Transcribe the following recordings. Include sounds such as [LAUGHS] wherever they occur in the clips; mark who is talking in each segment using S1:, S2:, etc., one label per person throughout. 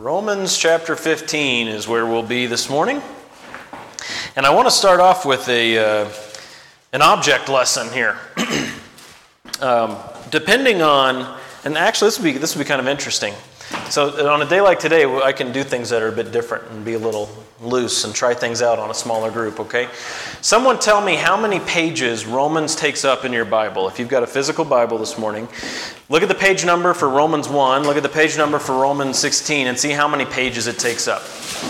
S1: Romans chapter 15 is where we'll be this morning. And I want to start off with a, uh, an object lesson here. [CLEARS THROAT] um, depending on, and actually, this would, be, this would be kind of interesting. So, on a day like today, I can do things that are a bit different and be a little loose and try things out on a smaller group, okay? Someone tell me how many pages Romans takes up in your Bible. If you've got a physical Bible this morning, look at the page number for Romans 1, look at the page number for Romans 16, and see how many pages it takes up,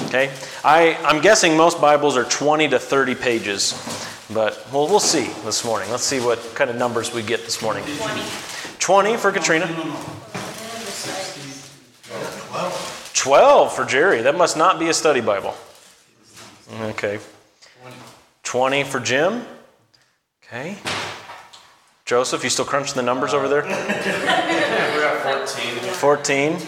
S1: okay? I, I'm guessing most Bibles are 20 to 30 pages, but well, we'll see this morning. Let's see what kind of numbers we get this morning. 20. 20 for Katrina. 12 for Jerry. That must not be a study Bible. Okay. 20 for Jim. Okay. Joseph, you still crunching the numbers over there?
S2: We're at 14.
S1: 14. [LAUGHS]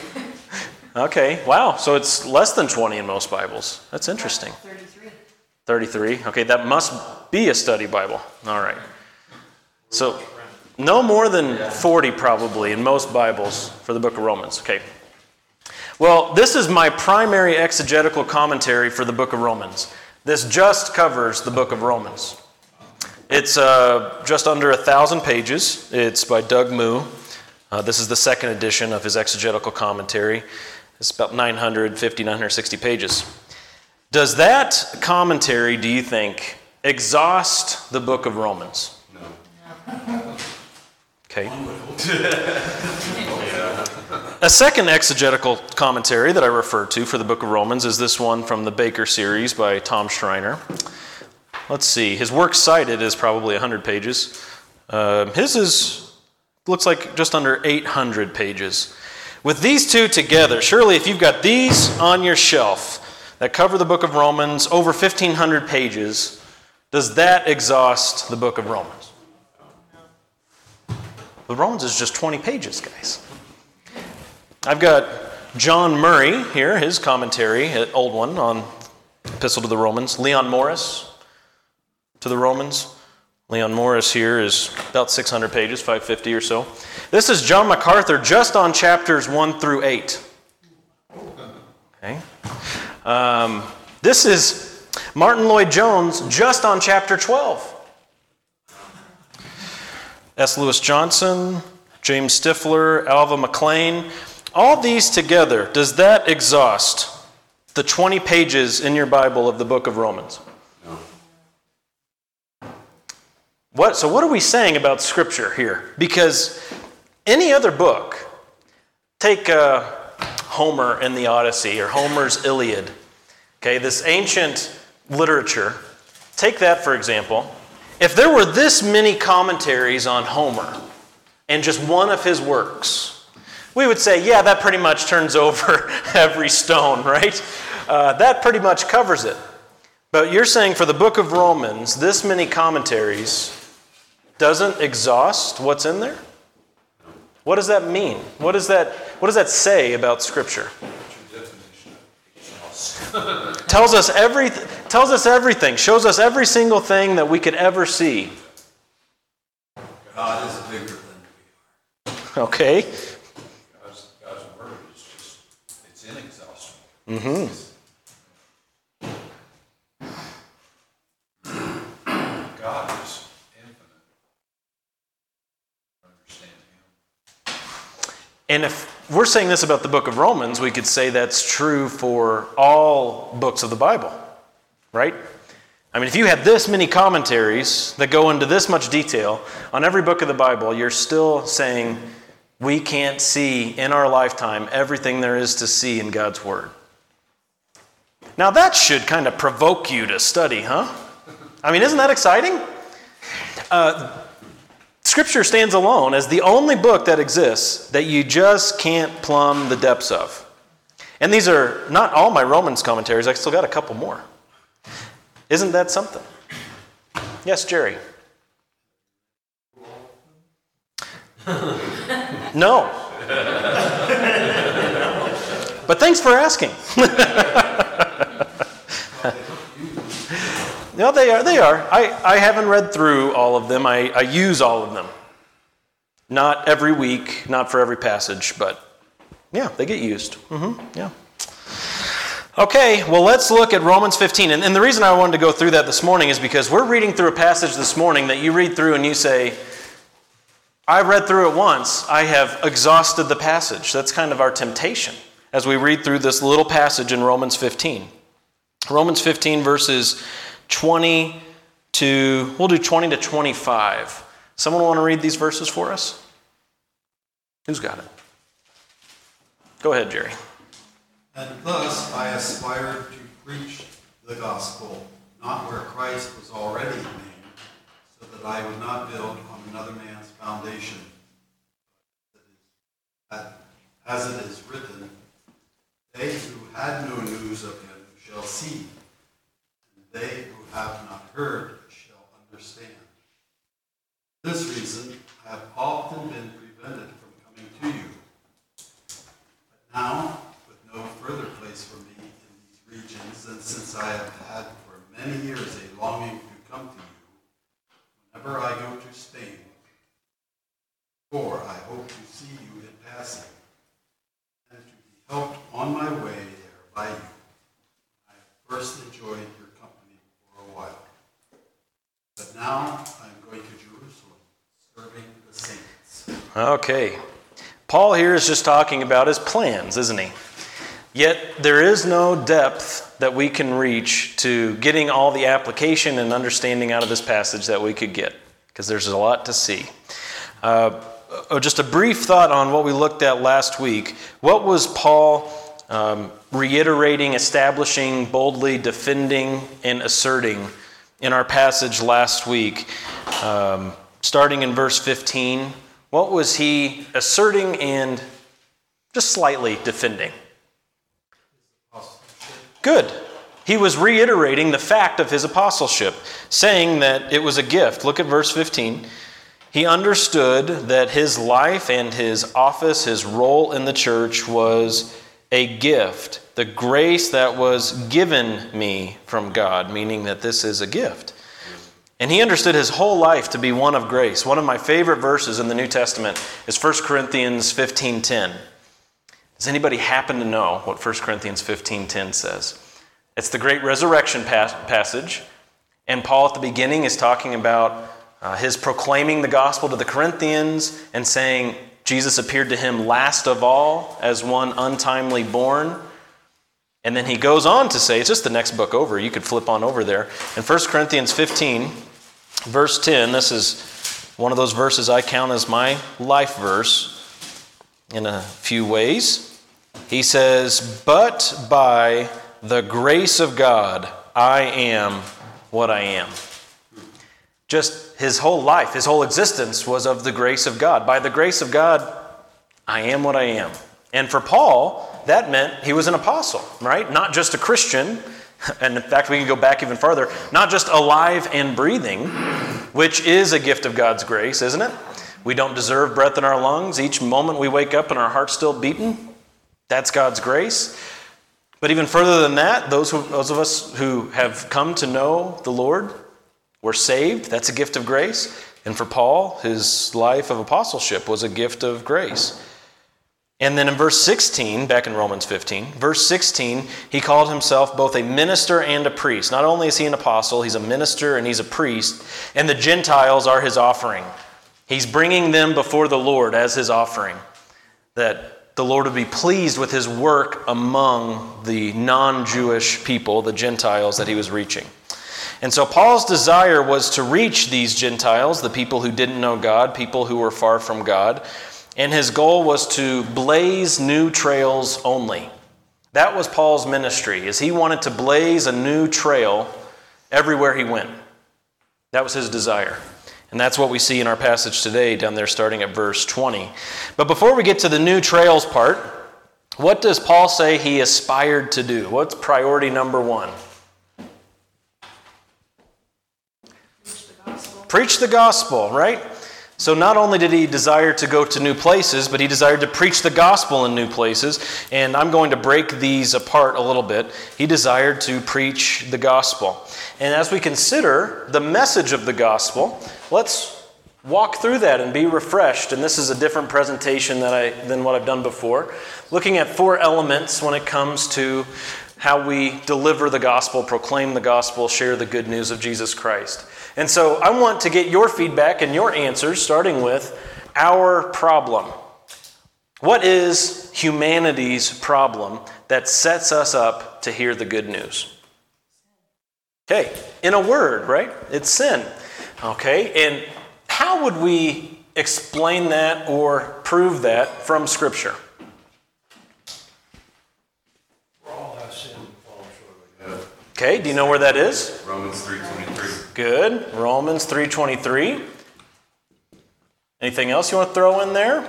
S1: Okay. Wow. So it's less than 20 in most Bibles. That's interesting. 33. 33. Okay. That must be a study Bible. All right. So no more than 40 probably in most Bibles for the book of Romans. Okay. Well, this is my primary exegetical commentary for the book of Romans. This just covers the book of Romans. It's uh, just under a thousand pages. It's by Doug Moo. Uh, this is the second edition of his exegetical commentary. It's about 950, 960 pages. Does that commentary, do you think, exhaust the book of Romans? No. [LAUGHS] Okay. A second exegetical commentary that I refer to for the book of Romans is this one from the Baker series by Tom Schreiner. Let's see, his work cited is probably 100 pages. Uh, his is looks like just under 800 pages. With these two together, surely if you've got these on your shelf that cover the book of Romans, over 1,500 pages, does that exhaust the book of Romans? The Romans is just 20 pages, guys. I've got John Murray here, his commentary, old one on Epistle to the Romans. Leon Morris to the Romans. Leon Morris here is about 600 pages, 550 or so. This is John MacArthur just on chapters 1 through 8. Okay. Um, this is Martyn Lloyd-Jones just on chapter 12. S. Lewis Johnson, James Stifler, Alva McClain. All these together, does that exhaust the 20 pages in your Bible of the book of Romans? No. What, so, what are we saying about Scripture here? Because any other book, take uh, Homer and the Odyssey or Homer's Iliad, okay, this ancient literature, take that for example. If there were this many commentaries on Homer and just one of his works, we would say, yeah, that pretty much turns [LAUGHS] over every stone, right? Uh, that pretty much covers it. But you're saying for the book of Romans, this many commentaries doesn't exhaust what's in there? What does that mean? What does that, what does that say about Scripture? Tells us every, tells us everything, shows us every single thing that we could ever see.
S2: God is bigger than we
S1: are. Okay. God's word is just—it's inexhaustible.
S2: Mm-hmm. God is infinite. Understand Him.
S1: And if we're saying this about the book of Romans, we could say that's true for all books of the Bible, right? I mean, if you had this many commentaries that go into this much detail on every book of the Bible, you're still saying we can't see in our lifetime everything there is to see in God's Word. Now, that should kind of provoke you to study, huh? I mean, isn't that exciting? Uh, scripture stands alone as the only book that exists that you just can't plumb the depths of. And these are not all my Romans commentaries, I still got a couple more. Isn't that something? Yes, Jerry. no. [LAUGHS] but thanks for asking. [LAUGHS] no, they are. They are. I, I haven't read through all of them. I, I use all of them. Not every week, not for every passage, but yeah, they get used. Mm-hmm, yeah. Okay, well, let's look at Romans 15. And, and, the reason I wanted to go through that this morning is because we're reading through a passage this morning that you read through and you say, I read through it once, I have exhausted the passage. That's kind of our temptation as we read through this little passage in Romans 15. Romans 15, verses 20 to, we'll do 20 to 25. Someone want to read these verses for us? Who's got it? Go ahead, Jerry.
S3: And thus I aspired to preach the gospel, not where Christ was already named, so that I would not build on another man's foundation. As it is written, they who had no news of him shall see, they who have not heard shall understand. This reason, I have often been prevented from coming to you. But now, with no further place for me in these regions, and since I have had for many years a longing to come to you, whenever I go to Spain, for I hope to see you in passing, and to be helped on my way there by you. I first enjoyed your company for a while. But now I am going to Jerusalem, serving the saints.
S1: Okay. Paul here is just talking about his plans, isn't he? Yet there is no depth that we can reach to getting all the application and understanding out of this passage that we could get, because there's a lot to see. Uh, oh, just a brief thought on what we looked at last week. What was Paul um, reiterating, establishing, boldly defending, and asserting in our passage last week? Um, starting in verse 15, what was he asserting and just slightly defending? Good. He was reiterating the fact of his apostleship, saying that it was a gift. Look at verse 15. He understood that his life and his office, his role in the church was a gift, the grace that was given me from God, meaning that this is a gift. And he understood his whole life to be one of grace. One of my favorite verses in the New Testament is 1 Corinthians 15:10. Does anybody happen to know what 1 Corinthians 15:10 says? It's the great resurrection passage, and Paul at the beginning is talking about uh, his proclaiming the gospel to the Corinthians and saying Jesus appeared to him last of all as one untimely born. And then he goes on to say, it's just the next book over, you could flip on over there. In 1 Corinthians 15, verse 10, this is one of those verses I count as my life verse in a few ways. He says, But by the grace of God, I am what I am. Just his whole life, his whole existence was of the grace of God. By the grace of God, I am what I am. And for Paul, that meant he was an apostle, right? Not just a Christian. [LAUGHS] And in fact, we can go back even farther. Not just alive and breathing, which is a gift of God's grace, isn't it? We don't deserve breath in our lungs. Each moment we wake up and our heart's still beating, that's God's grace. But even further than that, those, who, those of us who have come to know the Lord, we're saved. That's a gift of grace. And for Paul, his life of apostleship was a gift of grace. And then in verse 16, back in Romans 15, verse 16, he called himself both a minister and a priest. Not only is he an apostle, he's a minister and he's a priest, and the Gentiles are his offering. He's bringing them before the Lord as his offering. That the Lord would be pleased with his work among the non Jewish people, the Gentiles that he was reaching. And so Paul's desire was to reach these Gentiles, the people who didn't know God, people who were far from God. And his goal was to blaze new trails only. That was Paul's ministry, is he wanted to blaze a new trail everywhere he went. That was his desire. And that's what we see in our passage today, down there starting at verse 20. But before we get to the new trails part, what does Paul say he aspired to do? What's priority number one? Preach the gospel, Preach the gospel right? So not only did he desire to go to new places, but he desired to preach the gospel in new places. And I'm going to break these apart a little bit. He desired to preach the gospel. And as we consider the message of the gospel, let's walk through that and be refreshed. And this is a different presentation that I, than what I've done before. Looking at four elements when it comes to how we deliver the gospel, proclaim the gospel, share the good news of Jesus Christ. And so I want to get your feedback and your answers, starting with our problem. What is humanity's problem that sets us up to hear the good news? Okay, in a word, right? It's sin. Okay, and how would we explain that or prove that from Scripture? Okay, do you know where that is?
S2: Romans 3.23.
S1: Good. Romans 3:23. Anything else you want to throw in there?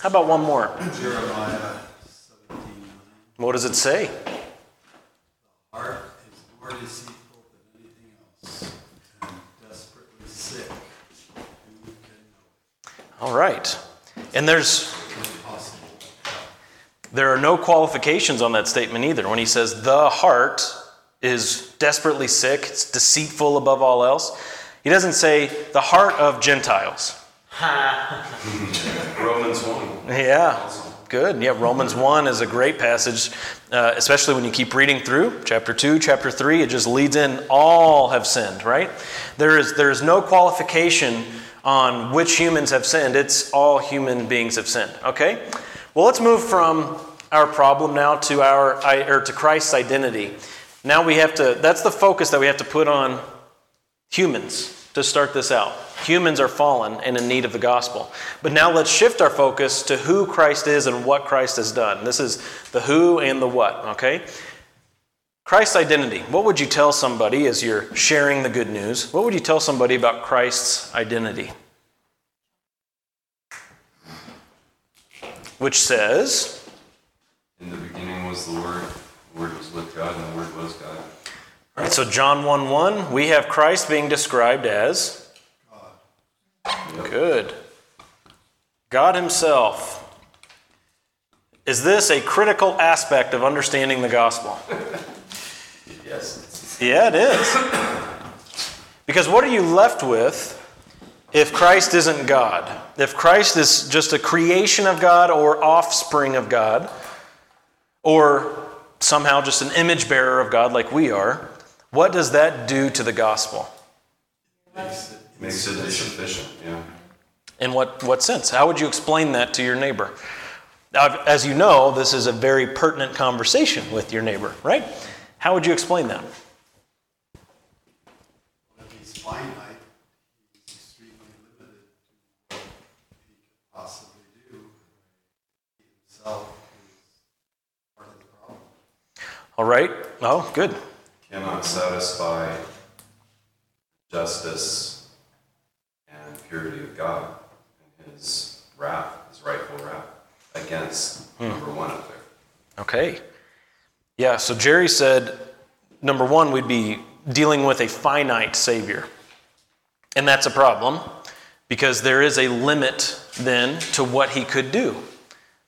S1: How about one more?
S3: Jeremiah 17,
S1: What does it say?
S3: Heart is more deceitful than anything else, and desperately sick. Who can know
S1: All right. And there's. There are no qualifications on that statement either. When he says the heart is desperately sick, it's deceitful above all else. He doesn't say the heart of Gentiles. [LAUGHS]
S2: Romans 1.
S1: Yeah, good. Yeah, Romans 1 is a great passage, uh, especially when you keep reading through chapter 2, chapter 3. It just leads in all have sinned, right? There is, there is no qualification on which humans have sinned. It's all human beings have sinned, okay? Well, let's move from our problem now to, our, or to Christ's identity. Now we have to, that's the focus that we have to put on humans to start this out. Humans are fallen and in need of the gospel. But now let's shift our focus to who Christ is and what Christ has done. This is the who and the what, okay? Christ's identity. What would you tell somebody as you're sharing the good news? What would you tell somebody about Christ's identity? Which says,
S2: In the beginning was the Word. The Word was with God, and the Word was God.
S1: all right, so John 1 1, we have Christ being described as God. Good. God Himself. Is this a critical aspect of understanding the gospel? [LAUGHS]
S2: Yes.
S1: Yeah, it is. Because what are you left with if Christ isn't God? If Christ is just a creation of God or offspring of God, or somehow just an image bearer of God like we are, what does that do to the gospel?
S3: Makes it
S2: Makes it insufficient, yeah.
S1: In what, what sense? How would you explain that to your neighbor? Now, as you know, this is a very pertinent conversation with your neighbor, right? How would you explain that?
S3: If he's finite, he's extremely limited to what he could possibly do. He himself is part of the problem.
S1: All right. Oh, good.
S2: Cannot satisfy justice and purity of God and his wrath, his rightful wrath against hmm. number one up there.
S1: Okay. Yeah, so Jerry said number one, we'd be dealing with a finite Savior. And that's a problem because there is a limit then to what he could do.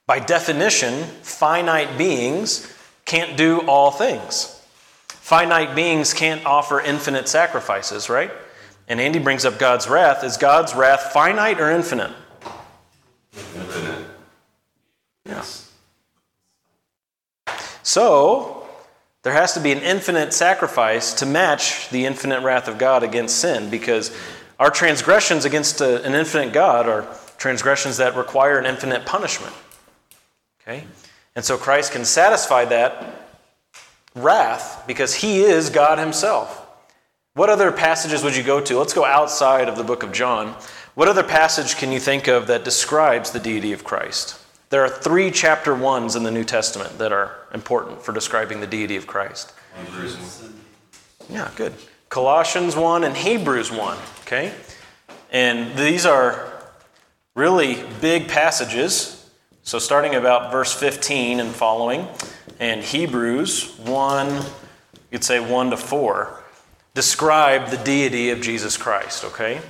S1: By definition, finite beings can't do all things. Finite beings can't offer infinite sacrifices, right? And Andy brings up God's wrath. Is God's wrath finite or infinite?
S2: Infinite.
S1: Yes. So, there has to be an infinite sacrifice to match the infinite wrath of God against sin because our transgressions against a, an infinite God are transgressions that require an infinite punishment. Okay? And so Christ can satisfy that wrath because he is God himself. What other passages would you go to? Let's go outside of the book of John. What other passage can you think of that describes the deity of Christ? There are three chapter ones in the New Testament that are important for describing the deity of Christ.
S2: Hebrews 1.
S1: Yeah, good. Colossians 1 and Hebrews 1, okay? And these are really big passages. So, starting about verse 15 and following, and Hebrews 1, you could say 1 to 4, describe the deity of Jesus Christ, okay?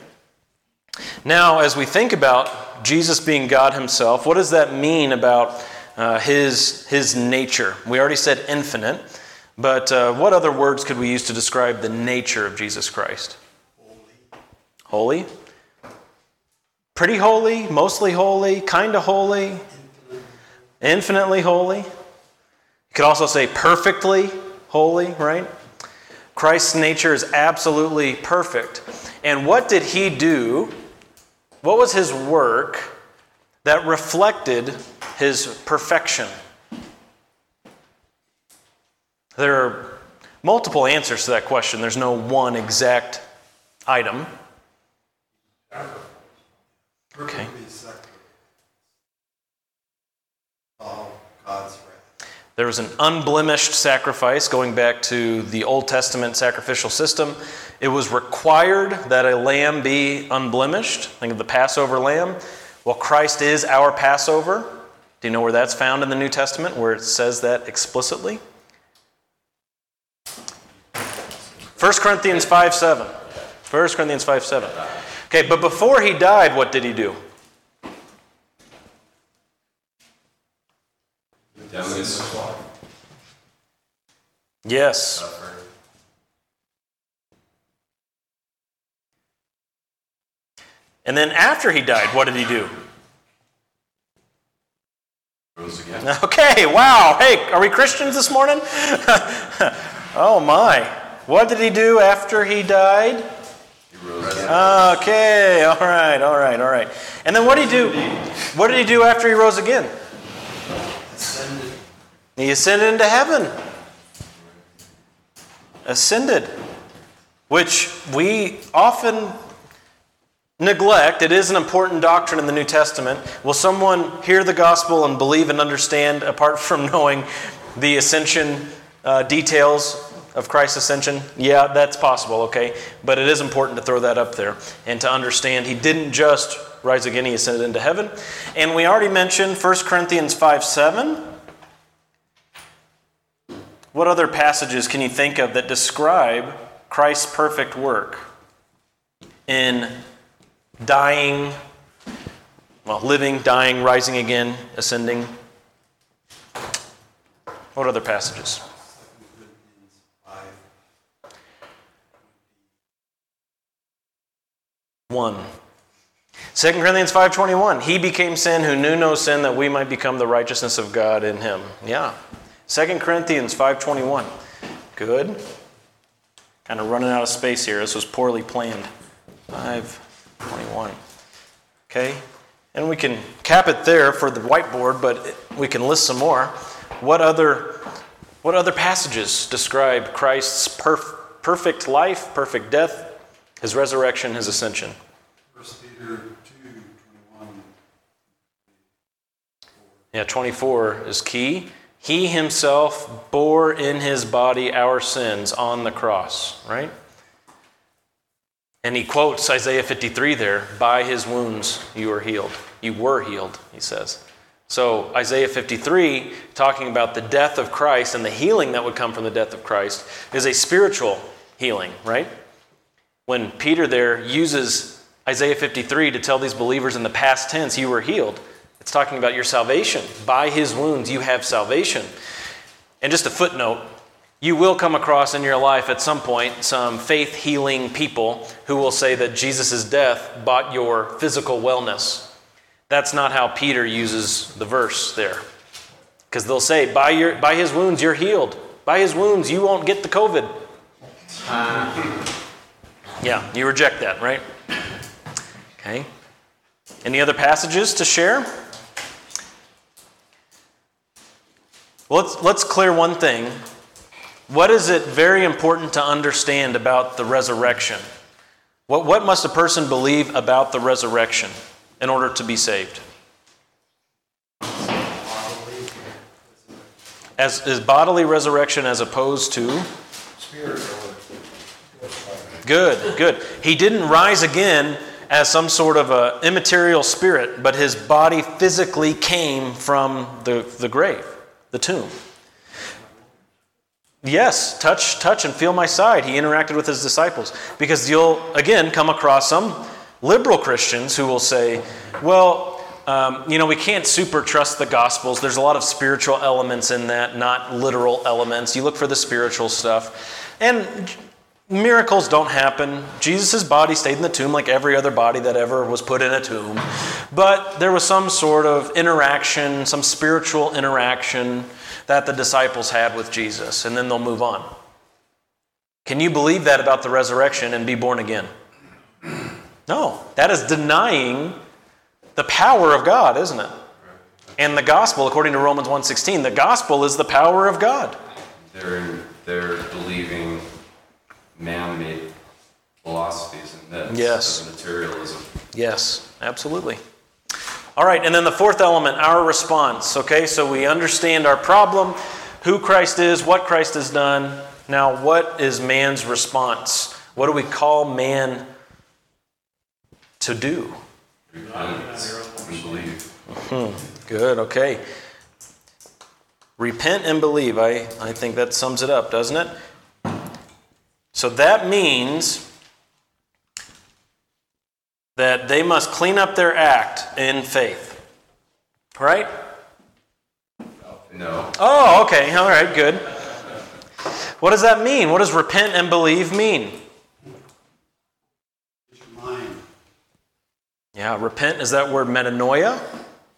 S1: Now, as we think about Jesus being God Himself, what does that mean about uh, his, his nature? We already said infinite, but uh, what other words could we use to describe the nature of Jesus Christ? Holy. Pretty holy, mostly holy, kind of holy, infinitely holy. You could also say perfectly holy, right? Christ's nature is absolutely perfect. And what did he do? What was his work that reflected his perfection? There are multiple answers to that question. There's no one exact item. Okay. There was an unblemished sacrifice going back to the Old Testament sacrificial system. It was required that a lamb be unblemished. Think of the Passover lamb. Well, Christ is our Passover. Do you know where that's found in the New Testament, where it says that explicitly? 1 Corinthians 5 7. 1 Corinthians 5 7. Okay, but before he died, what did he do? Yes. And then after he died, what did he do?
S2: Rose again.
S1: Okay, wow. Hey, are we Christians this morning? [LAUGHS] oh my. What did he do after he died?
S2: He rose again.
S1: Okay, all right, all right, all right. And then what did he do? What did he do after he rose again?
S3: Ascended.
S1: He ascended into heaven. Ascended. Which we often neglect. It is an important doctrine in the New Testament. Will someone hear the gospel and believe and understand apart from [LAUGHS] knowing the ascension uh, details of Christ's ascension? Yeah, that's possible, okay? But it is important to throw that up there and to understand he didn't just rise again, he ascended into heaven. And we already mentioned 1 Corinthians 5 7. What other passages can you think of that describe Christ's perfect work in dying, well, living, dying, rising again, ascending? What other passages? 1. 2 Corinthians 5:21 He became sin who knew no sin that we might become the righteousness of God in him. Yeah. 2 Corinthians 5:21. Good. Kind of running out of space here. This was poorly planned. 5:21. Okay? And we can cap it there for the whiteboard, but we can list some more. What other what other passages describe Christ's perf- perfect life, perfect death, his resurrection, his ascension?
S3: 1 Peter 2, 21.
S1: Yeah, 24 is key. He himself bore in his body our sins on the cross, right? And he quotes Isaiah 53 there by his wounds you are healed. You were healed, he says. So, Isaiah 53, talking about the death of Christ and the healing that would come from the death of Christ, is a spiritual healing, right? When Peter there uses Isaiah 53 to tell these believers in the past tense, you were healed, it's talking about your salvation. By his wounds, you have salvation. And just a footnote you will come across in your life at some point some faith healing people who will say that Jesus' death bought your physical wellness. That's not how Peter uses the verse there. Because they'll say, by, your, by his wounds, you're healed. By his wounds, you won't get the COVID. Uh-huh. Yeah, you reject that, right? Okay. Any other passages to share? Let's, let's clear one thing. What is it very important to understand about the resurrection? What, what must a person believe about the resurrection in order to be saved? As is bodily resurrection as opposed to Good, good. He didn't rise again as some sort of a immaterial spirit, but his body physically came from the, the grave, the tomb. Yes, touch, touch and feel my side. He interacted with his disciples. Because you'll, again, come across some liberal Christians who will say, well, um, you know, we can't super trust the Gospels. There's a lot of spiritual elements in that, not literal elements. You look for the spiritual stuff. And miracles don't happen. Jesus' body stayed in the tomb like every other body that ever was put in a tomb. But there was some sort of interaction, some spiritual interaction that the disciples had with Jesus, and then they'll move on. Can you believe that about the resurrection and be born again? No, that is denying the power of God, isn't it? And the gospel, according to Romans 1:16, the gospel is the power of God.
S2: They're, they're believing man-made philosophies and myths
S1: Yes.
S2: of materialism.
S1: Yes, absolutely. All right, and then the fourth element, our response. Okay, so we understand our problem, who Christ is, what Christ has done. Now, what is man's response? What do we call man to do?
S2: Repent and believe.
S1: Hmm, good, okay. Repent and believe. I, I think that sums it up, doesn't it? So that means that they must clean up their act in faith. Right?
S2: No.
S1: Oh, okay. All right, good. What does that mean? What does repent and believe mean?
S3: Your mind.
S1: Yeah, repent is that word metanoia?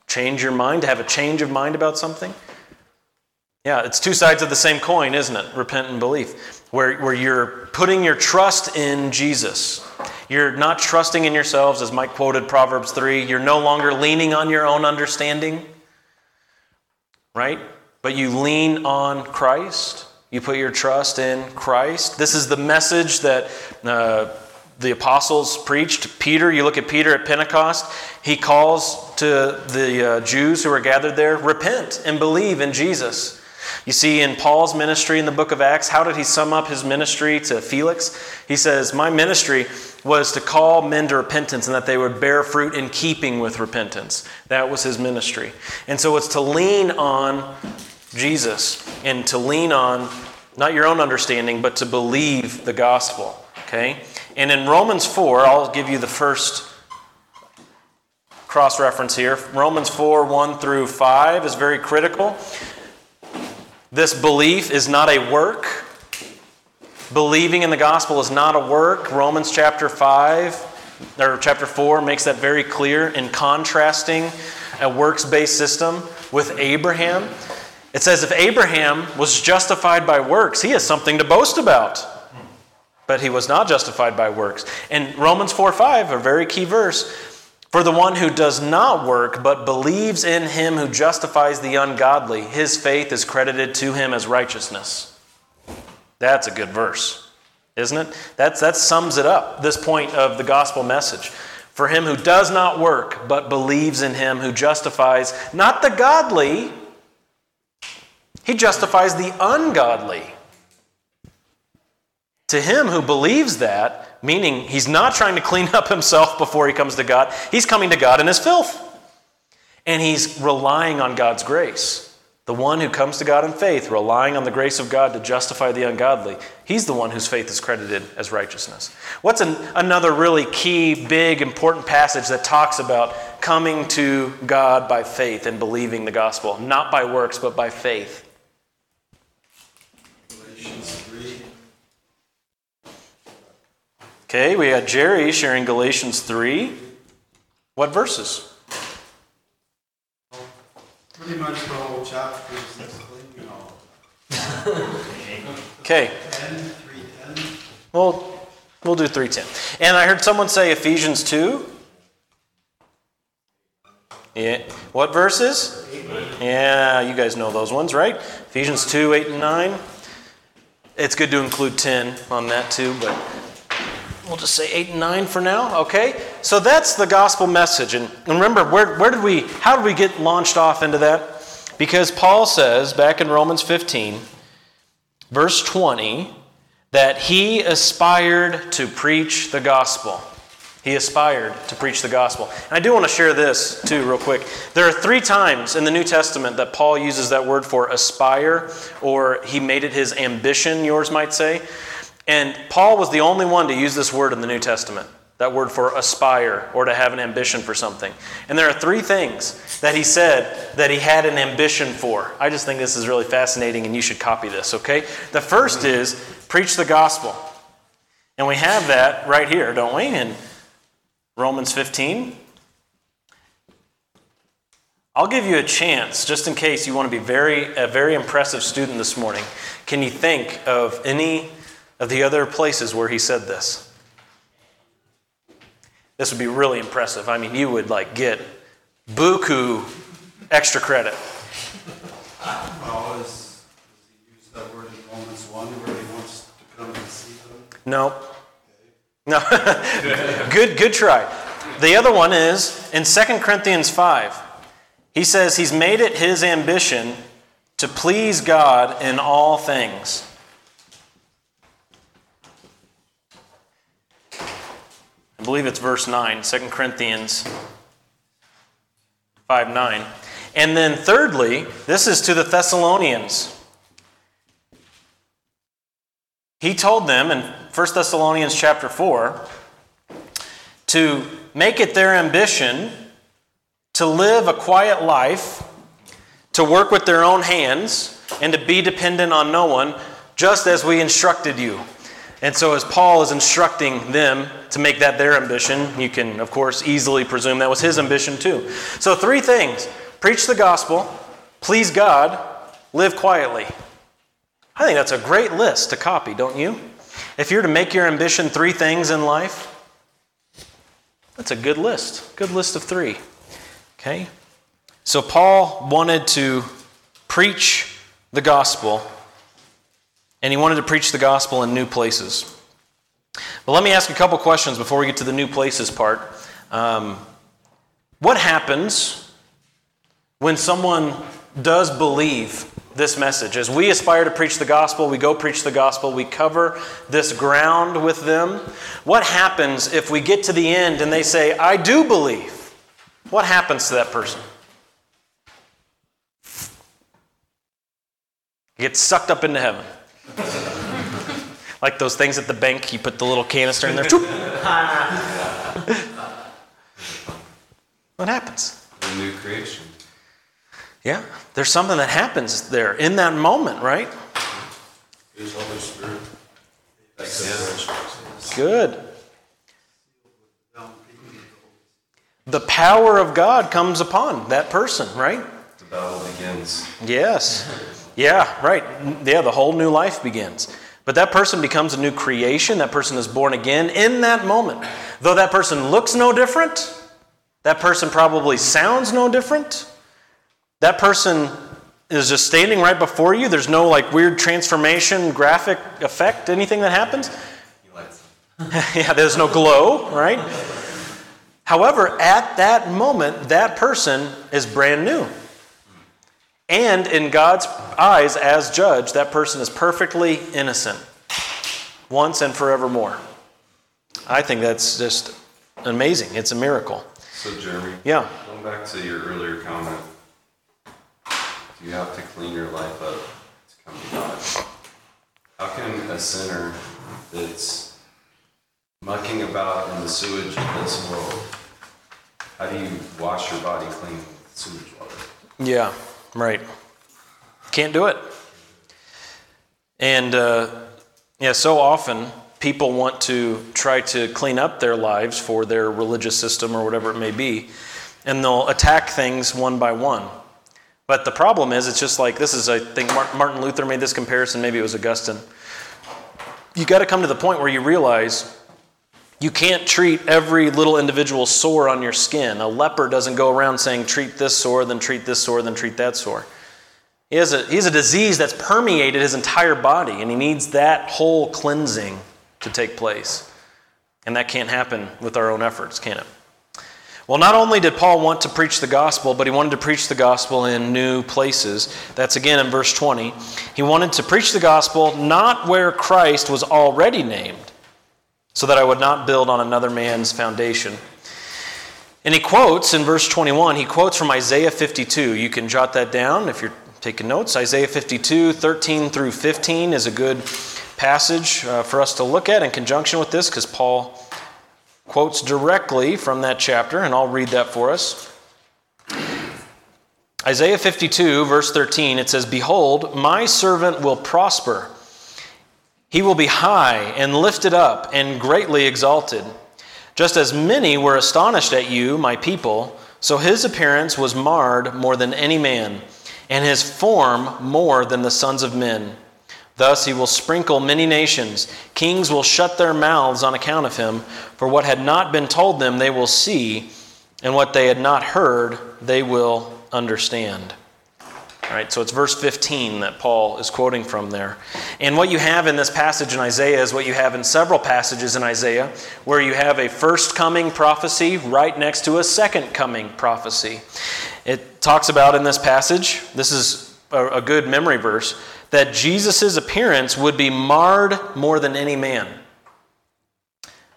S1: Change your mind, to have a change of mind about something? Yeah, it's two sides of the same coin, isn't it? Repent and belief. Where, where you're putting your trust in Jesus. You're not trusting in yourselves, as Mike quoted Proverbs 3. You're no longer leaning on your own understanding, right? But you lean on Christ. You put your trust in Christ. This is the message that uh, the apostles preached. Peter, you look at Peter at Pentecost, he calls to the uh, Jews who are gathered there repent and believe in Jesus. You see, in Paul's ministry in the book of Acts, how did he sum up his ministry to Felix? He says, My ministry was to call men to repentance and that they would bear fruit in keeping with repentance. That was his ministry. And so it's to lean on Jesus and to lean on not your own understanding, but to believe the gospel. Okay? And in Romans 4, I'll give you the first cross reference here. Romans 4 1 through 5 is very critical. This belief is not a work. Believing in the gospel is not a work. Romans chapter 5 or chapter 4 makes that very clear in contrasting a works based system with Abraham. It says if Abraham was justified by works, he has something to boast about. But he was not justified by works. And Romans 4 5, a very key verse. For the one who does not work, but believes in him who justifies the ungodly, his faith is credited to him as righteousness. That's a good verse, isn't it? That's, that sums it up, this point of the gospel message. For him who does not work, but believes in him who justifies not the godly, he justifies the ungodly. To him who believes that, meaning he's not trying to clean up himself before he comes to God, he's coming to God in his filth. And he's relying on God's grace. The one who comes to God in faith, relying on the grace of God to justify the ungodly, he's the one whose faith is credited as righteousness. What's an, another really key, big, important passage that talks about coming to God by faith and believing the gospel? Not by works, but by faith.
S3: Galatians 3.
S1: Okay, we got Jerry sharing Galatians 3. What verses?
S3: Pretty much the whole chapter. [LAUGHS]
S1: Okay,
S3: 10, 3, 10.
S1: Well, we'll do 310. And I heard someone say Ephesians 2. Yeah. What verses? Yeah, you guys know those ones, right? Ephesians 2, 8, and 9. It's good to include 10 on that too, but we'll just say 8 and 9 for now, okay? So that's the gospel message. And, and remember, where, where did we, how did we get launched off into that? Because Paul says back in Romans 15, verse 20, that he aspired to preach the gospel. He aspired to preach the gospel. And I do want to share this too, real quick. There are three times in the New Testament that Paul uses that word for aspire, or he made it his ambition, yours might say. And Paul was the only one to use this word in the New Testament that word for aspire or to have an ambition for something. And there are three things that he said that he had an ambition for. I just think this is really fascinating and you should copy this, okay? The first is preach the gospel. And we have that right here, don't we? In Romans 15. I'll give you a chance, just in case you want to be very a very impressive student this morning. Can you think of any of the other places where he said this? This would be really impressive. I mean, you would like get buku extra credit.
S3: Well, is, does he use that word in Romans 1 where he wants to come and see them?
S1: No. No. [LAUGHS] good good try. The other one is in 2 Corinthians 5. He says he's made it his ambition to please God in all things. I believe it's verse 9, 2 Corinthians 5 9. And then, thirdly, this is to the Thessalonians. He told them in 1 Thessalonians chapter 4 to make it their ambition to live a quiet life, to work with their own hands, and to be dependent on no one, just as we instructed you. And so, as Paul is instructing them to make that their ambition, you can, of course, easily presume that was his ambition too. So, three things preach the gospel, please God, live quietly. I think that's a great list to copy, don't you? If you're to make your ambition three things in life, that's a good list. Good list of three. Okay? So, Paul wanted to preach the gospel and he wanted to preach the gospel in new places. But let me ask a couple questions before we get to the new places part. Um, what happens when someone does believe this message? As we aspire to preach the gospel, we go preach the gospel, we cover this ground with them. What happens if we get to the end and they say, I do believe? What happens to that person? Gets sucked up into heaven. [LAUGHS] like those things at the bank, you put the little canister in there. [LAUGHS] what happens?
S2: A new creation.
S1: Yeah, there's something that happens there in that moment, right?
S3: His Holy Spirit.
S1: Good. The power of God comes upon that person, right?
S2: The battle begins.
S1: Yes. [LAUGHS] Yeah, right. Yeah, the whole new life begins. But that person becomes a new creation. That person is born again in that moment. Though that person looks no different, that person probably sounds no different. That person is just standing right before you. There's no like weird transformation, graphic effect, anything that happens. [LAUGHS] Yeah, there's no glow, right? However, at that moment, that person is brand new. And in God's eyes, as judge, that person is perfectly innocent once and forevermore. I think that's just amazing. It's a miracle.
S2: So, Jeremy,
S1: Yeah.
S2: going back to your earlier comment, do you have to clean your life up to come to God? How can a sinner that's mucking about in the sewage of this world, how do you wash your body clean with sewage water?
S1: Yeah, right. Can't do it. And uh, yeah, so often people want to try to clean up their lives for their religious system or whatever it may be, and they'll attack things one by one. But the problem is, it's just like this is, I think Martin Luther made this comparison, maybe it was Augustine. You got to come to the point where you realize you can't treat every little individual sore on your skin. A leper doesn't go around saying, treat this sore, then treat this sore, then treat that sore. He has, a, he has a disease that's permeated his entire body, and he needs that whole cleansing to take place. And that can't happen with our own efforts, can it? Well, not only did Paul want to preach the gospel, but he wanted to preach the gospel in new places. That's again in verse 20. He wanted to preach the gospel not where Christ was already named, so that I would not build on another man's foundation. And he quotes in verse 21, he quotes from Isaiah 52. You can jot that down if you're taking notes. Isaiah 52, 13 through 15 is a good passage uh, for us to look at in conjunction with this because Paul quotes directly from that chapter, and I'll read that for us. Isaiah 52, verse 13, it says, Behold, my servant will prosper. He will be high and lifted up and greatly exalted. Just as many were astonished at you, my people, So his appearance was marred more than any man, and his form more than the sons of men. Thus he will sprinkle many nations. Kings will shut their mouths on account of him, for what had not been told them they will see, and what they had not heard they will understand. Right, so it's verse 15 that Paul is quoting from there. And what you have in this passage in Isaiah is what you have in several passages in Isaiah, where you have a first coming prophecy right next to a second coming prophecy. It talks about in this passage, this is a good memory verse, that Jesus' appearance would be marred more than any man,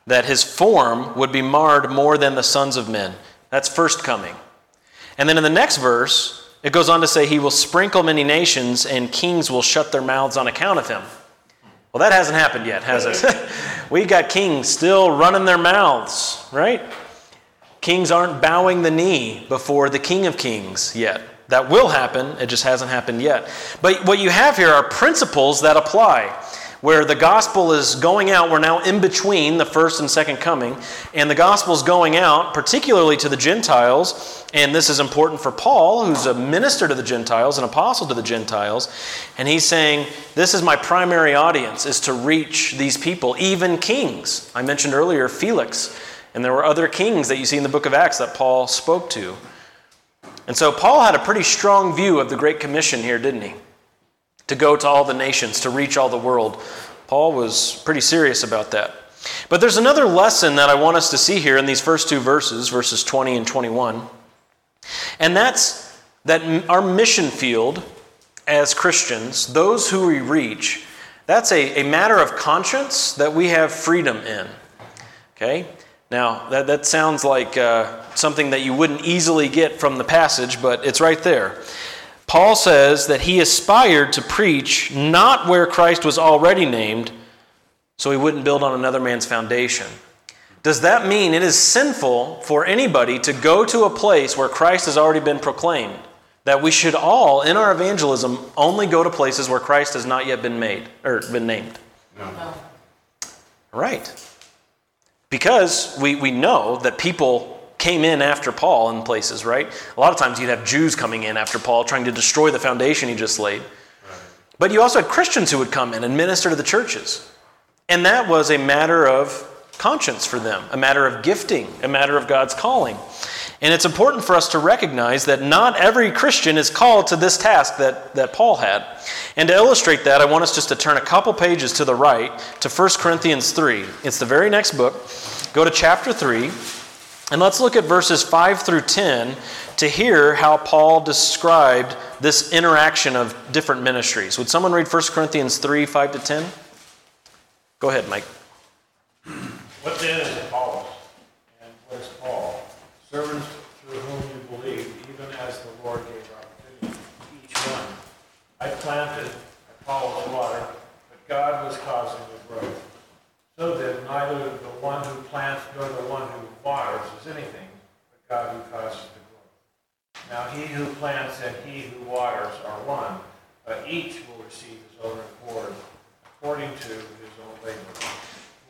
S1: that his form would be marred more than the sons of men. That's first coming. And then in the next verse, it goes on to say, He will sprinkle many nations, and kings will shut their mouths on account of him. Well, that hasn't happened yet, has it? [LAUGHS] We've got kings still running their mouths, right? Kings aren't bowing the knee before the King of Kings yet. That will happen, it just hasn't happened yet. But what you have here are principles that apply where the gospel is going out. We're now in between the first and second coming, and the gospel is going out, particularly to the Gentiles. And this is important for Paul, who's a minister to the Gentiles, an apostle to the Gentiles. And he's saying, This is my primary audience, is to reach these people, even kings. I mentioned earlier Felix, and there were other kings that you see in the book of Acts that Paul spoke to. And so Paul had a pretty strong view of the Great Commission here, didn't he? To go to all the nations, to reach all the world. Paul was pretty serious about that. But there's another lesson that I want us to see here in these first two verses, verses 20 and 21. And that's that our mission field as Christians, those who we reach, that's a, a matter of conscience that we have freedom in. Okay? Now, that, that sounds like uh, something that you wouldn't easily get from the passage, but it's right there. Paul says that he aspired to preach not where Christ was already named, so he wouldn't build on another man's foundation. Does that mean it is sinful for anybody to go to a place where Christ has already been proclaimed? That we should all, in our evangelism, only go to places where Christ has not yet been made or been named? No. Right. Because we, we know that people came in after Paul in places, right? A lot of times you'd have Jews coming in after Paul trying to destroy the foundation he just laid. But you also had Christians who would come in and minister to the churches. And that was a matter of conscience for them, a matter of gifting, a matter of God's calling. And it's important for us to recognize that not every Christian is called to this task that, that Paul had. And to illustrate that, I want us just to turn a couple pages to the right to 1 Corinthians 3. It's the very next book. Go to chapter 3. And let's look at verses 5 through 10 to hear how Paul described this interaction of different ministries. Would someone read 1 Corinthians 3 5 to 10? Go ahead, Mike.
S4: What then is Apollos? And what is Paul? Servants through whom you believe, even as the Lord gave opportunity to each one. I planted, Apollos water, but God was causing the growth. So then, neither the one who plants nor the one who waters is anything, but God who causes the growth. Now he who plants and he who waters are one, but each will receive his own reward according to his own labor.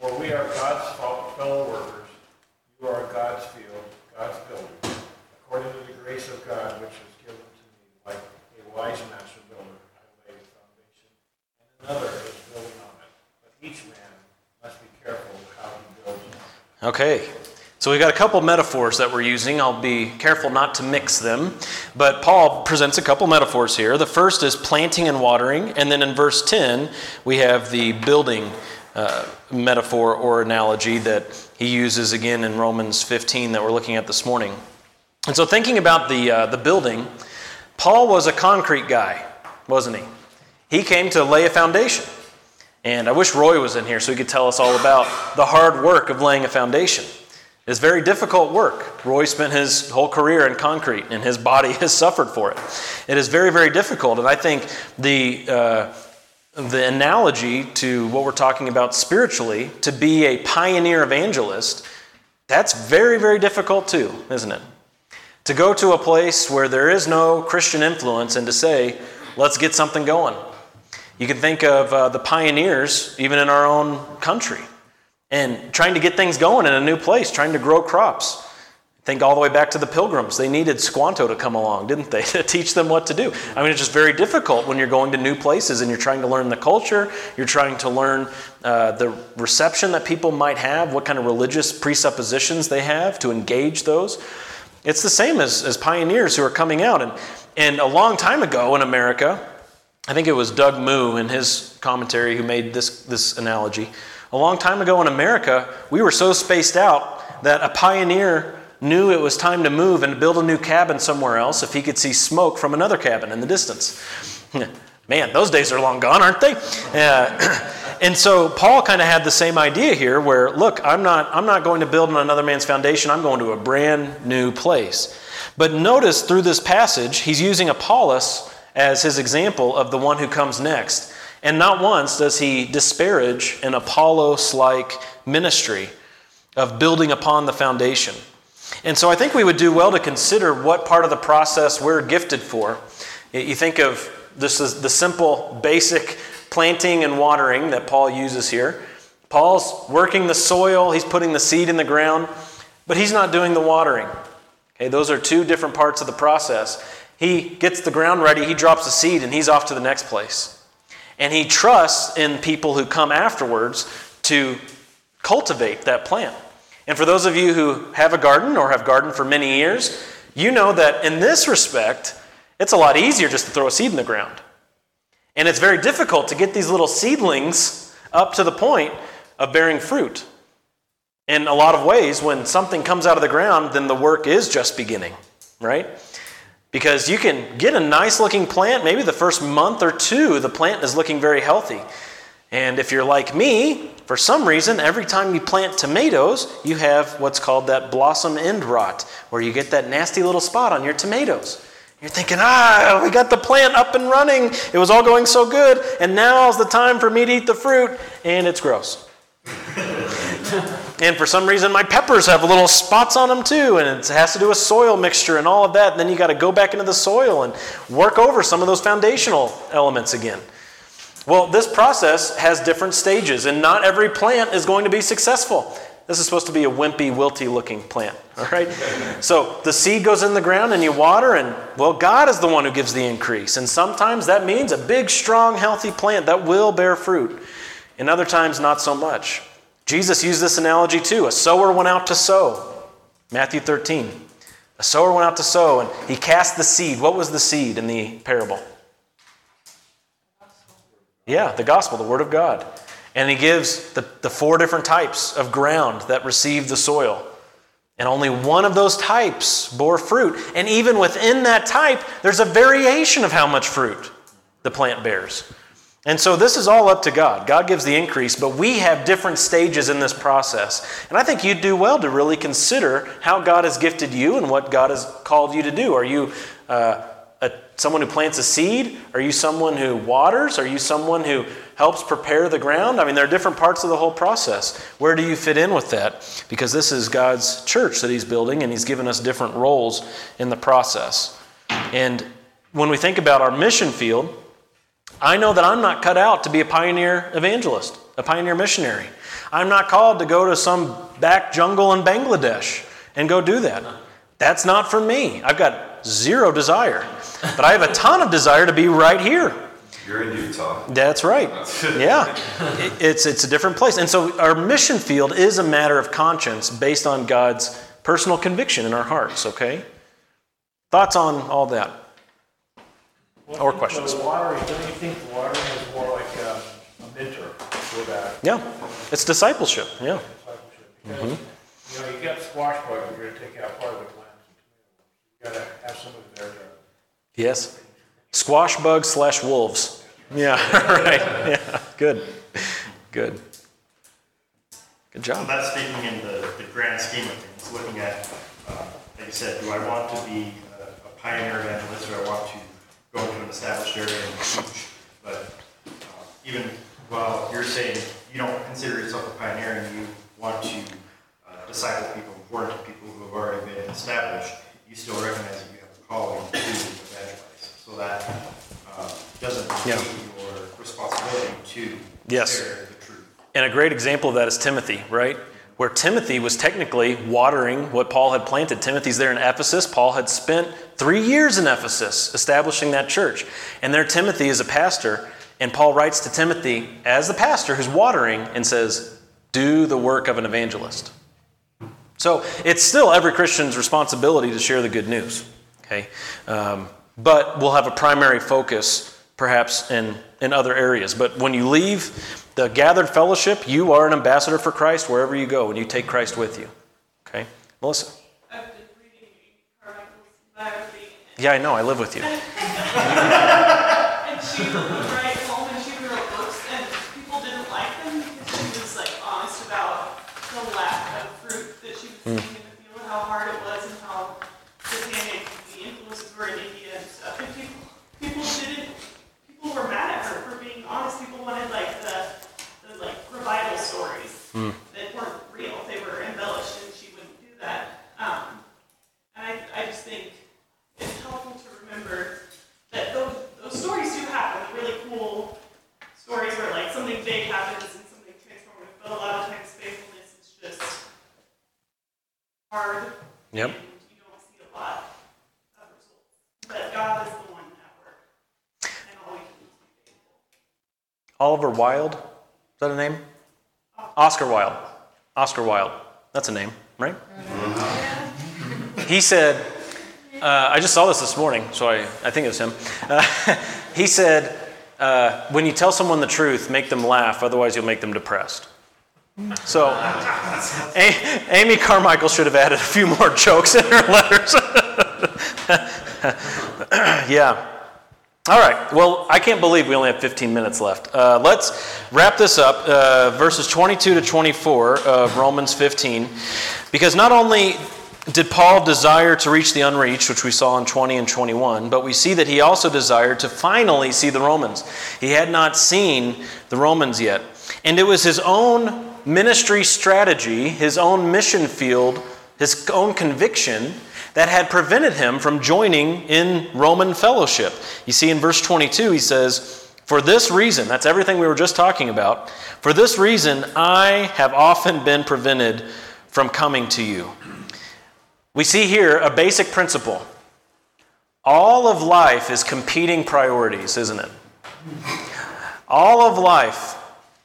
S4: For we are God's fellow workers. You are God's field, God's building, according to the grace of God which was given to me, like a wise master builder. I laid a foundation, and another is building on it. But each man
S1: Okay, so we've got a couple metaphors that we're using. I'll be careful not to mix them. But Paul presents a couple metaphors here. The first is planting and watering. And then in verse 10, we have the building uh, metaphor or analogy that he uses again in Romans 15 that we're looking at this morning. And so, thinking about the, uh, the building, Paul was a concrete guy, wasn't he? He came to lay a foundation. And I wish Roy was in here so he could tell us all about the hard work of laying a foundation. It's very difficult work. Roy spent his whole career in concrete, and his body [LAUGHS] has suffered for it. It is very, very difficult. And I think the, uh, the analogy to what we're talking about spiritually, to be a pioneer evangelist, that's very, very difficult too, isn't it? To go to a place where there is no Christian influence and to say, let's get something going. You can think of uh, the pioneers, even in our own country, and trying to get things going in a new place, trying to grow crops. Think all the way back to the pilgrims. They needed Squanto to come along, didn't they, [LAUGHS] to teach them what to do? I mean, it's just very difficult when you're going to new places and you're trying to learn the culture, you're trying to learn uh, the reception that people might have, what kind of religious presuppositions they have to engage those. It's the same as, as pioneers who are coming out. And, and a long time ago in America, I think it was Doug Moo in his commentary who made this, this analogy. A long time ago in America, we were so spaced out that a pioneer knew it was time to move and build a new cabin somewhere else if he could see smoke from another cabin in the distance. [LAUGHS] Man, those days are long gone, aren't they? Uh, [CLEARS THROAT] and so Paul kind of had the same idea here where, look, I'm not, I'm not going to build on another man's foundation, I'm going to a brand new place. But notice through this passage, he's using Apollos as his example of the one who comes next. And not once does he disparage an Apollos like ministry of building upon the foundation. And so I think we would do well to consider what part of the process we're gifted for. You think of this is the simple, basic planting and watering that Paul uses here. Paul's working the soil, he's putting the seed in the ground, but he's not doing the watering. Okay, those are two different parts of the process. He gets the ground ready, he drops the seed, and he's off to the next place. And he trusts in people who come afterwards to cultivate that plant. And for those of you who have a garden or have gardened for many years, you know that in this respect, it's a lot easier just to throw a seed in the ground. And it's very difficult to get these little seedlings up to the point of bearing fruit. In a lot of ways, when something comes out of the ground, then the work is just beginning, right? Because you can get a nice looking plant, maybe the first month or two, the plant is looking very healthy. And if you're like me, for some reason, every time you plant tomatoes, you have what's called that blossom end rot, where you get that nasty little spot on your tomatoes. You're thinking, ah, we got the plant up and running. It was all going so good, and now's the time for me to eat the fruit, and it's gross. [LAUGHS] [LAUGHS] and for some reason, my peppers have little spots on them too, and it has to do with soil mixture and all of that. And then you got to go back into the soil and work over some of those foundational elements again. Well, this process has different stages, and not every plant is going to be successful. This is supposed to be a wimpy, wilty looking plant, all right? so the seed goes in the ground and you water, and well, God is the one who gives the increase. And sometimes that means a big, strong, healthy plant that will bear fruit, and other times, not so much. Jesus used this analogy too. A sower went out to sow. Matthew 13. A sower went out to sow, and he cast the seed. What was the seed in the parable? Yeah, the gospel, the word of God. And he gives the, the four different types of ground that received the soil. And only one of those types bore fruit. And even within that type, there's a variation of how much fruit the plant bears. And so this is all up to God. God gives the increase, but we have different stages in this process. And I think you'd do well to really consider how God has gifted you and what God has called you to do. Are you uh, a, someone who plants a seed? Are you someone who waters? Are you someone who helps prepare the ground? I mean, there are different parts of the whole process. Where do you fit in with that? Because this is God's church that He's building, and He's given us different roles in the process. And when we think about our mission field, I know that I'm not cut out to be a pioneer evangelist, a pioneer missionary. I'm not called to go to some back jungle in Bangladesh and go do that. That's not for me. I've got zero desire. But I have a ton of desire to be right here.
S2: You're in Utah.
S1: That's right. [LAUGHS] Yeah. It's, it's a different place. And so our mission field is a matter of conscience based on God's personal conviction in our hearts, okay? Thoughts on all that?
S4: Well,
S1: Or
S4: I think
S1: questions?
S4: The watering, don't you think the watering is more like um, a mentor for that
S1: Yeah. It's discipleship. Yeah.
S4: discipleship? Because, you know, you got squash bugs, you're gonna take out part of the plants and tomatoes. You gotta have somebody there to,
S1: Yes. Squash bugs slash wolves. Yeah, [LAUGHS] right. Yeah. Good. Good. Good
S5: So
S1: job.
S5: that's thinking in the, the grand scheme of things, looking at, uh, like you said, do I want to be a, a pioneer evangelist or I want to go into an established area and teach? But uh, even while you're saying you don't consider yourself a pioneer and you want to uh, disciple people, important to people who have already been established, you still recognize that you have a calling to evangelize. So that uh, doesn't
S1: Yeah.
S5: your responsibility to
S1: Yes.
S5: share the truth.
S1: And a great example of that is Timothy, right? Where Timothy was technically watering what Paul had planted. Timothy's there in Ephesus. Paul had spent three years in Ephesus establishing that church. And there, Timothy is a pastor. And Paul writes to Timothy as the pastor who's watering and says, Do the work of an evangelist. So it's still every Christian's responsibility to share the good news. Okay? Um, but we'll have a primary focus perhaps in, in other areas. But when you leave the gathered fellowship, you are an ambassador for Christ wherever you go, and you take Christ with you. Okay? Melissa? Yeah, I know. I live with you. [LAUGHS]
S6: And she would write home and she wrote books, and people didn't like them because she was like honest about the lack of fruit that she was seeing in the field, how hard it was, and how satanic the influences were in India and stuff. And people, people didn't, people were mad at her for being honest. People wanted like the, the like revival stories that weren't real. They were embellished, and she wouldn't do that. Um, and I, I just think it's helpful to remember that those, those stories do happen, the really cool stories where like something big happens and something transformative, but a lot of times faithfulness is just hard.
S1: Yep.
S6: You don't see a lot of results. But God is the one at work. And all we can do is be faithful.
S1: Oliver Wilde. Is that a name? Oscar Wilde. Oscar Wilde. That's a name, right? He said, uh, I just saw this this morning, so I, I think it was him. Uh, [LAUGHS] he said, uh, when you tell someone the truth, make them laugh, otherwise, you'll make them depressed. So, A- Amy Carmichael should have added a few more [LAUGHS] jokes in her letters. [LAUGHS] yeah. All right. Well, I can't believe we only have 15 minutes left. Uh, let's wrap this up. Uh, verses 22 to 24 of Romans 15. Because not only did Paul desire to reach the unreached, which we saw in 20 and 21, but we see that he also desired to finally see the Romans. He had not seen the Romans yet. And it was his own ministry strategy, his own mission field, his own conviction that had prevented him from joining in Roman fellowship. You see, in verse 22, he says, For this reason, that's everything we were just talking about, for this reason I have often been prevented from coming to you. We see here a basic principle. All of life is competing priorities, isn't it? All of life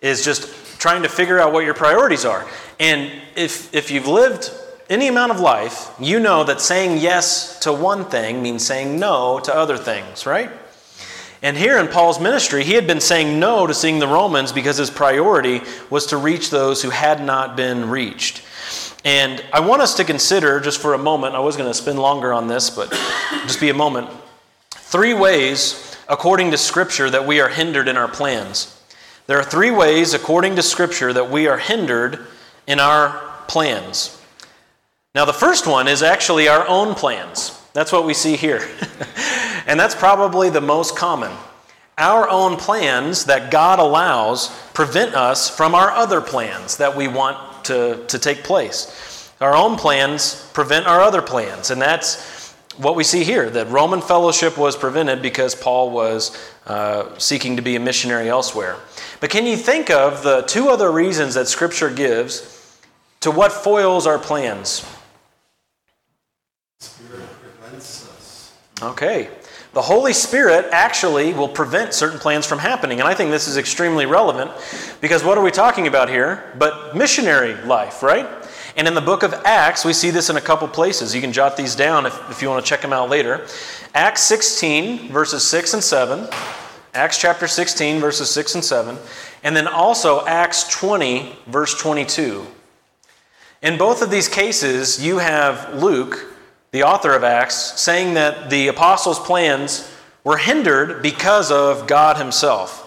S1: is just trying to figure out what your priorities are. And if, if you've lived any amount of life, you know that saying yes to one thing means saying no to other things, right? And here in Paul's ministry, he had been saying no to seeing the Romans because his priority was to reach those who had not been reached. And I want us to consider, just for a moment, I was going to spend longer on this, but [COUGHS] just be a moment, three ways, according to Scripture, that we are hindered in our plans. There are three ways, according to Scripture, that we are hindered in our plans. Now, the first one is actually our own plans. That's what we see here. [LAUGHS] and that's probably the most common. Our own plans that God allows prevent us from our other plans that we want to, to take place. Our own plans prevent our other plans. And that's what we see here that Roman fellowship was prevented because Paul was uh, seeking to be a missionary elsewhere. But can you think of the two other reasons that Scripture gives to what foils our plans?
S3: Spirit prevents us.
S1: Okay. The Holy Spirit actually will prevent certain plans from happening. And I think this is extremely relevant because what are we talking about here? But missionary life, right? And in the book of Acts, we see this in a couple places. You can jot these down if, if you want to check them out later. Acts 16, verses 6 and 7. Acts chapter 16, verses 6 and 7. And then also Acts 20, verse 22. In both of these cases, you have Luke the author of Acts, saying that the apostles' plans were hindered because of God Himself.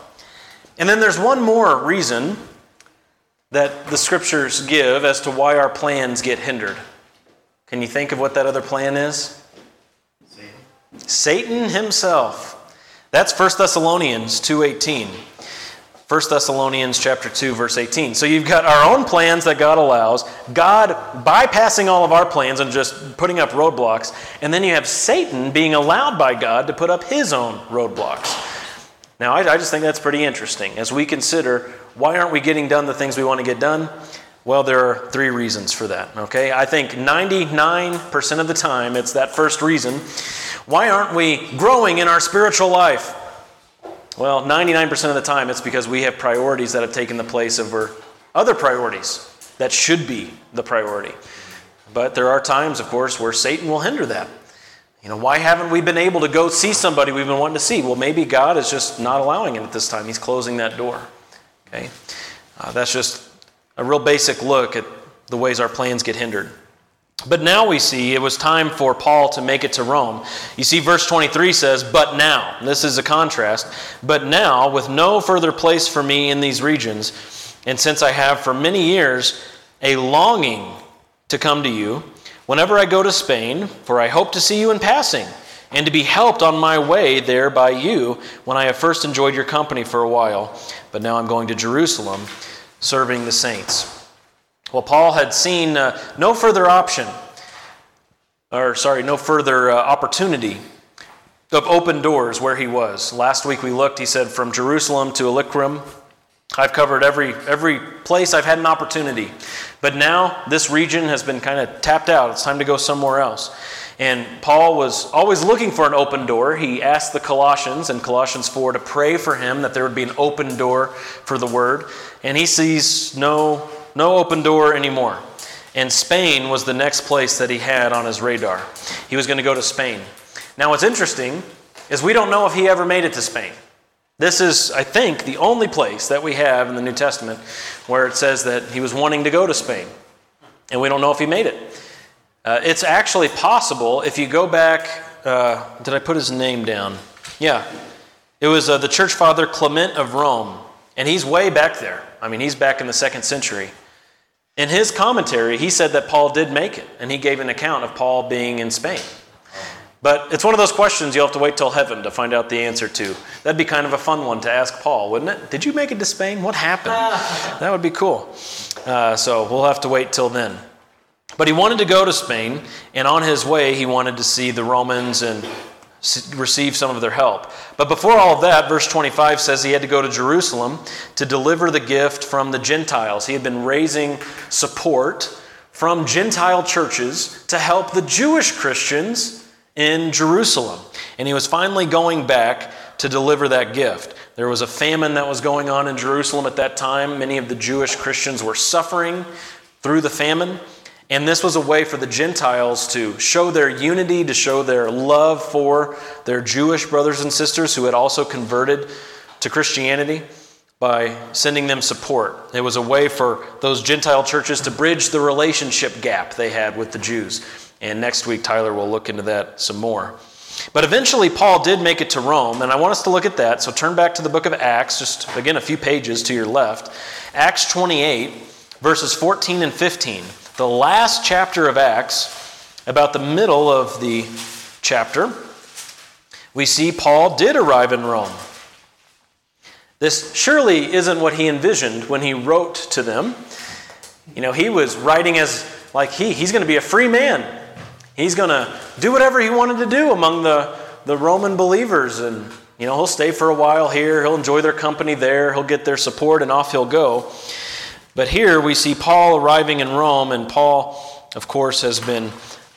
S1: And then there's one more reason that the scriptures give as to why our plans get hindered. Can you think of what that other plan is?
S5: Satan.
S1: Satan himself. That's 1 Thessalonians 2:18. 1 Thessalonians chapter 2 verse 18. So you've got our own plans that God allows, God bypassing all of our plans and just putting up roadblocks, and then you have Satan being allowed by God to put up his own roadblocks. Now, I, I just think that's pretty interesting as we consider why aren't we getting done the things we want to get done? Well, there are three reasons for that, okay? I think 99% of the time it's that first reason. Why aren't we growing in our spiritual life? Well, 99% of the time it's because we have priorities that have taken the place of our other priorities that should be the priority. But there are times, of course, where Satan will hinder that. You know, why haven't we been able to go see somebody we've been wanting to see? Well, maybe God is just not allowing it at this time. He's closing that door. Okay? Uh, that's just a real basic look at the ways our plans get hindered. But now we see it was time for Paul to make it to Rome. You see, verse 23 says, But now, this is a contrast, but now, with no further place for me in these regions, and since I have for many years a longing to come to you, whenever I go to Spain, for I hope to see you in passing, and to be helped on my way there by you when I have first enjoyed your company for a while. But now I'm going to Jerusalem, serving the saints. Well, Paul had seen uh, no further option, or sorry, no further uh, opportunity of open doors where he was. Last week we looked, he said, from Jerusalem to Illyricum. I've covered every, every place I've had an opportunity. But now this region has been kind of tapped out. It's time to go somewhere else. And Paul was always looking for an open door. He asked the Colossians in Colossians 4 to pray for him that there would be an open door for the word. And he sees no no open door anymore. And Spain was the next place that he had on his radar. He was going to go to Spain. Now, what's interesting is we don't know if he ever made it to Spain. This is, I think, the only place that we have in the New Testament where it says that he was wanting to go to Spain. And we don't know if he made it. Uh, it's actually possible if you go back. Uh, did I put his name down? Yeah. It was uh, the church father Clement of Rome. And he's way back there. I mean, he's back in the second century. In his commentary, he said that Paul did make it, and he gave an account of Paul being in Spain. But it's one of those questions you'll have to wait till heaven to find out the answer to. That'd be kind of a fun one to ask Paul, wouldn't it? Did you make it to Spain? What happened? [LAUGHS] that would be cool. Uh, so we'll have to wait till then. But he wanted to go to Spain, and on his way, he wanted to see the Romans and receive some of their help. But before all of that, verse 25 says he had to go to Jerusalem to deliver the gift from the Gentiles. He had been raising support from Gentile churches to help the Jewish Christians in Jerusalem. And he was finally going back to deliver that gift. There was a famine that was going on in Jerusalem at that time. Many of the Jewish Christians were suffering through the famine. And this was a way for the Gentiles to show their unity, to show their love for their Jewish brothers and sisters who had also converted to Christianity by sending them support. It was a way for those Gentile churches to bridge the relationship gap they had with the Jews. And next week, Tyler will look into that some more. But eventually, Paul did make it to Rome, and I want us to look at that. So turn back to the book of Acts, just again a few pages to your left. Acts 28, verses 14 and 15 the last chapter of Acts, about the middle of the chapter, we see Paul did arrive in Rome. This surely isn't what he envisioned when he wrote to them. You know, he was writing as like he, he's going to be a free man. He's going to do whatever he wanted to do among the, the Roman believers. And, you know, he'll stay for a while here, he'll enjoy their company there, he'll get their support, and off he'll go. But here we see Paul arriving in Rome, and Paul, of course, has been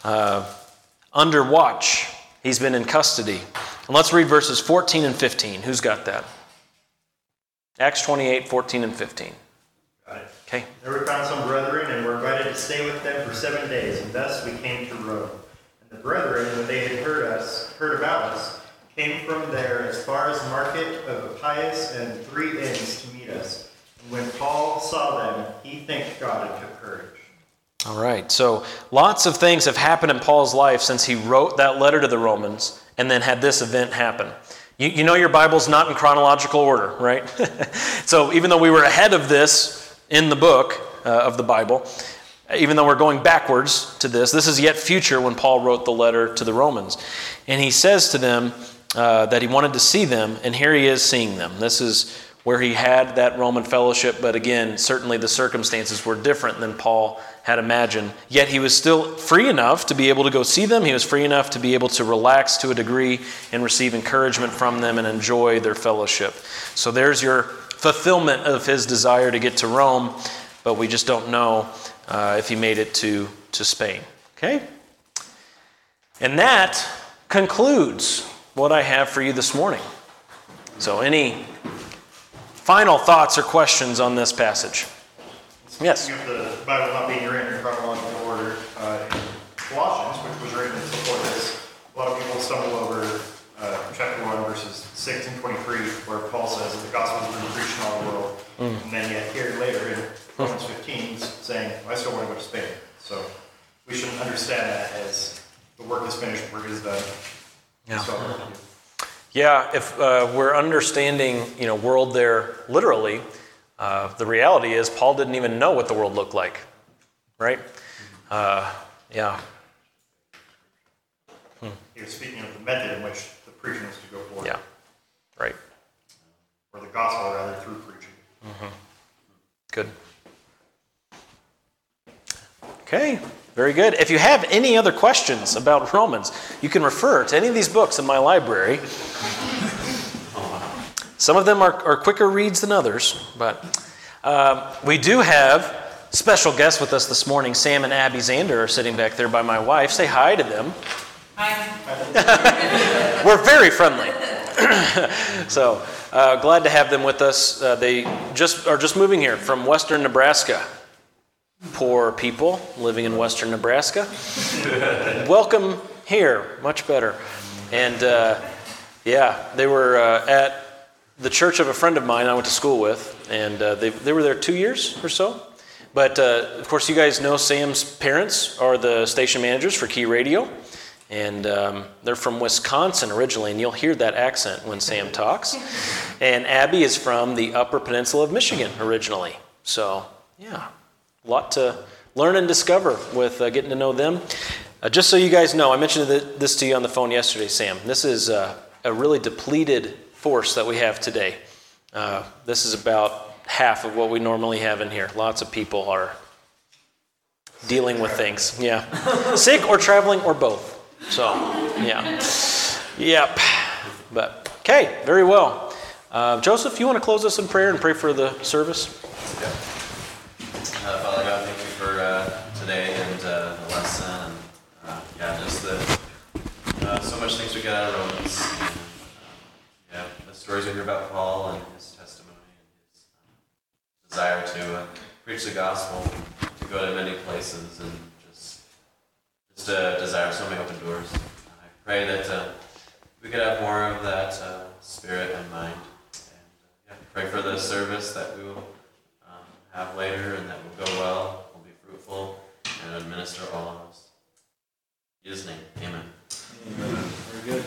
S1: uh, under watch. He's been in custody. And let's read verses 14 and 15. Who's got that? Acts 28, 14 and 15. Okay.
S5: There we found some brethren and were invited to stay with them for seven days, and thus we came to Rome. And the brethren, when they had heard us, heard about us, came from there as far as the market of Appius and three inns to meet us. When Paul saw them, he thanked God and took courage.
S1: All right, so lots of things have happened in Paul's life since he wrote that letter to the Romans and then had this event happen. You, you know your Bible's not in chronological order, right? [LAUGHS] so even though we were ahead of this in the book uh, of the Bible, even though we're going backwards to this, this is yet future when Paul wrote the letter to the Romans. And he says to them uh, that he wanted to see them, and here he is seeing them. This is where he had that Roman fellowship, but again, certainly the circumstances were different than Paul had imagined. Yet he was still free enough to be able to go see them. He was free enough to be able to relax to a degree and receive encouragement from them and enjoy their fellowship. So there's your fulfillment of his desire to get to Rome. but we just don't know uh, if he made it to, to Spain. Okay? And that concludes what I have for you this morning. So, any final thoughts or questions on this passage? Yes.
S5: Speaking of the Bible not being written in chronological order, uh, in Colossians, which was written before this, a lot of people stumble over uh, chapter 1, verses 6 and 23, where Paul says that the gospel has been preached in all the world. And then yet here later in Romans 15, saying, I still want to go to Spain. So we shouldn't understand that as the work is finished, the work is done.
S1: Yeah.
S5: So,
S1: Yeah, if uh, we're understanding, you know, world there literally, uh, the reality is Paul didn't even know what the world looked like, right? Uh, yeah,
S5: he was speaking of the method in which the preaching was to go forward.
S1: yeah, right.
S5: Or the gospel, rather, through preaching.
S1: Good. Okay, very good. If you have any other questions about Romans, you can refer to any of these books in my library. Some of them are, are quicker reads than others, but um, we do have special guests with us this morning. Sam and Abby Zander are sitting back there by my wife. Say hi to them. Hi. [LAUGHS] We're very friendly. [CLEARS THROAT] so uh, glad to have them with us. Uh, they just are just moving here from Western Nebraska. Poor people living in Western Nebraska. Welcome here, much better. And uh, yeah, they were uh, at the church of a friend of mine I went to school with, and uh, they, they were there two years or so. But uh, of course, you guys know Sam's parents are the station managers for Key Radio. And um, they're from Wisconsin originally, and you'll hear that accent when Sam [LAUGHS] talks. And Abby is from the Upper Peninsula of Michigan originally. So, yeah, a lot to learn and discover with uh, getting to know them. Uh, just so you guys know, I mentioned this to you on the phone yesterday, Sam. This is uh, a really depleted force that we have today. Uh, this is about half of what we normally have in here. Lots of people are dealing with things. Yeah. [LAUGHS] Sick or traveling or both. So, yeah. Yep. But, okay, very well. Uh, Joseph, you want to close us in prayer and pray for the service?
S7: Uh, Father God, thank you for uh, today and uh, the lesson. And, uh, yeah, just the uh, so much things we get out of Romans. And, uh, yeah, the stories we hear about Paul and his testimony and his desire to preach the gospel, to go to many places, and just just a desire so many open doors. I pray that we could have more of that spirit and mind. And yeah, pray for the service that we will have later and that will go well, will be fruitful, and administer all of us. In Jesus' name, amen.
S1: Very good.